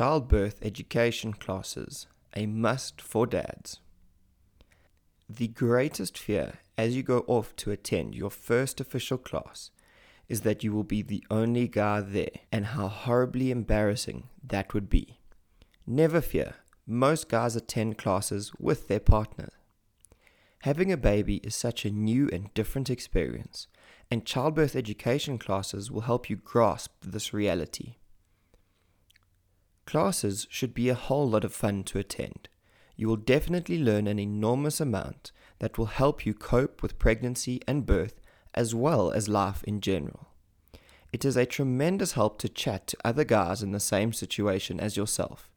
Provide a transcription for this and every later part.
Childbirth education classes, a must for dads. The greatest fear as you go off to attend your first official class is that you will be the only guy there, and how horribly embarrassing that would be. Never fear, most guys attend classes with their partner. Having a baby is such a new and different experience, and childbirth education classes will help you grasp this reality. Classes should be a whole lot of fun to attend. You will definitely learn an enormous amount that will help you cope with pregnancy and birth as well as life in general. It is a tremendous help to chat to other guys in the same situation as yourself.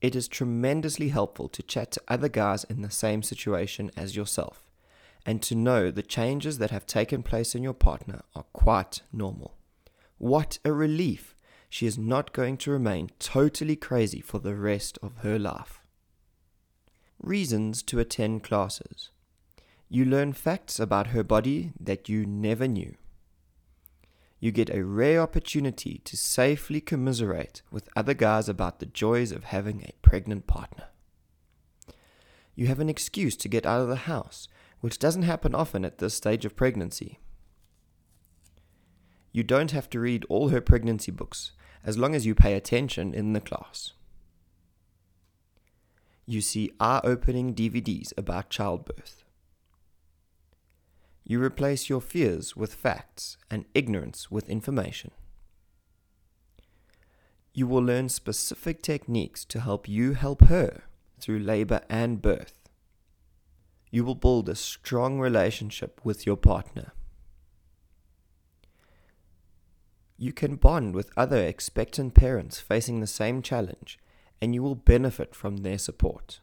It is tremendously helpful to chat to other guys in the same situation as yourself and to know the changes that have taken place in your partner are quite normal. What a relief! She is not going to remain totally crazy for the rest of her life. Reasons to attend classes. You learn facts about her body that you never knew. You get a rare opportunity to safely commiserate with other guys about the joys of having a pregnant partner. You have an excuse to get out of the house, which doesn't happen often at this stage of pregnancy. You don't have to read all her pregnancy books as long as you pay attention in the class. You see eye opening DVDs about childbirth. You replace your fears with facts and ignorance with information. You will learn specific techniques to help you help her through labor and birth. You will build a strong relationship with your partner. You can bond with other expectant parents facing the same challenge, and you will benefit from their support.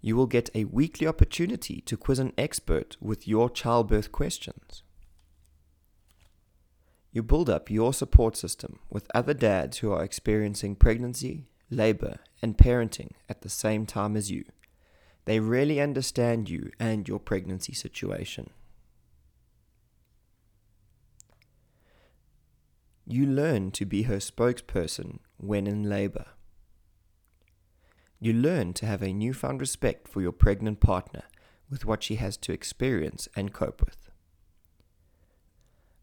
You will get a weekly opportunity to quiz an expert with your childbirth questions. You build up your support system with other dads who are experiencing pregnancy, labor, and parenting at the same time as you. They really understand you and your pregnancy situation. You learn to be her spokesperson when in labor. You learn to have a newfound respect for your pregnant partner with what she has to experience and cope with.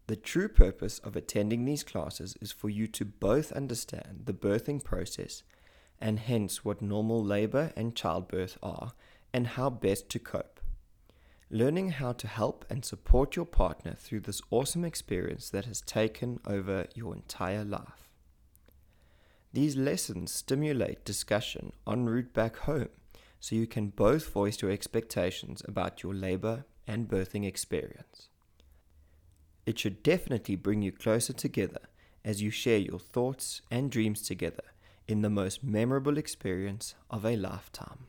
The true purpose of attending these classes is for you to both understand the birthing process and hence what normal labor and childbirth are and how best to cope learning how to help and support your partner through this awesome experience that has taken over your entire life. These lessons stimulate discussion en route back home so you can both voice your expectations about your labor and birthing experience. It should definitely bring you closer together as you share your thoughts and dreams together in the most memorable experience of a lifetime.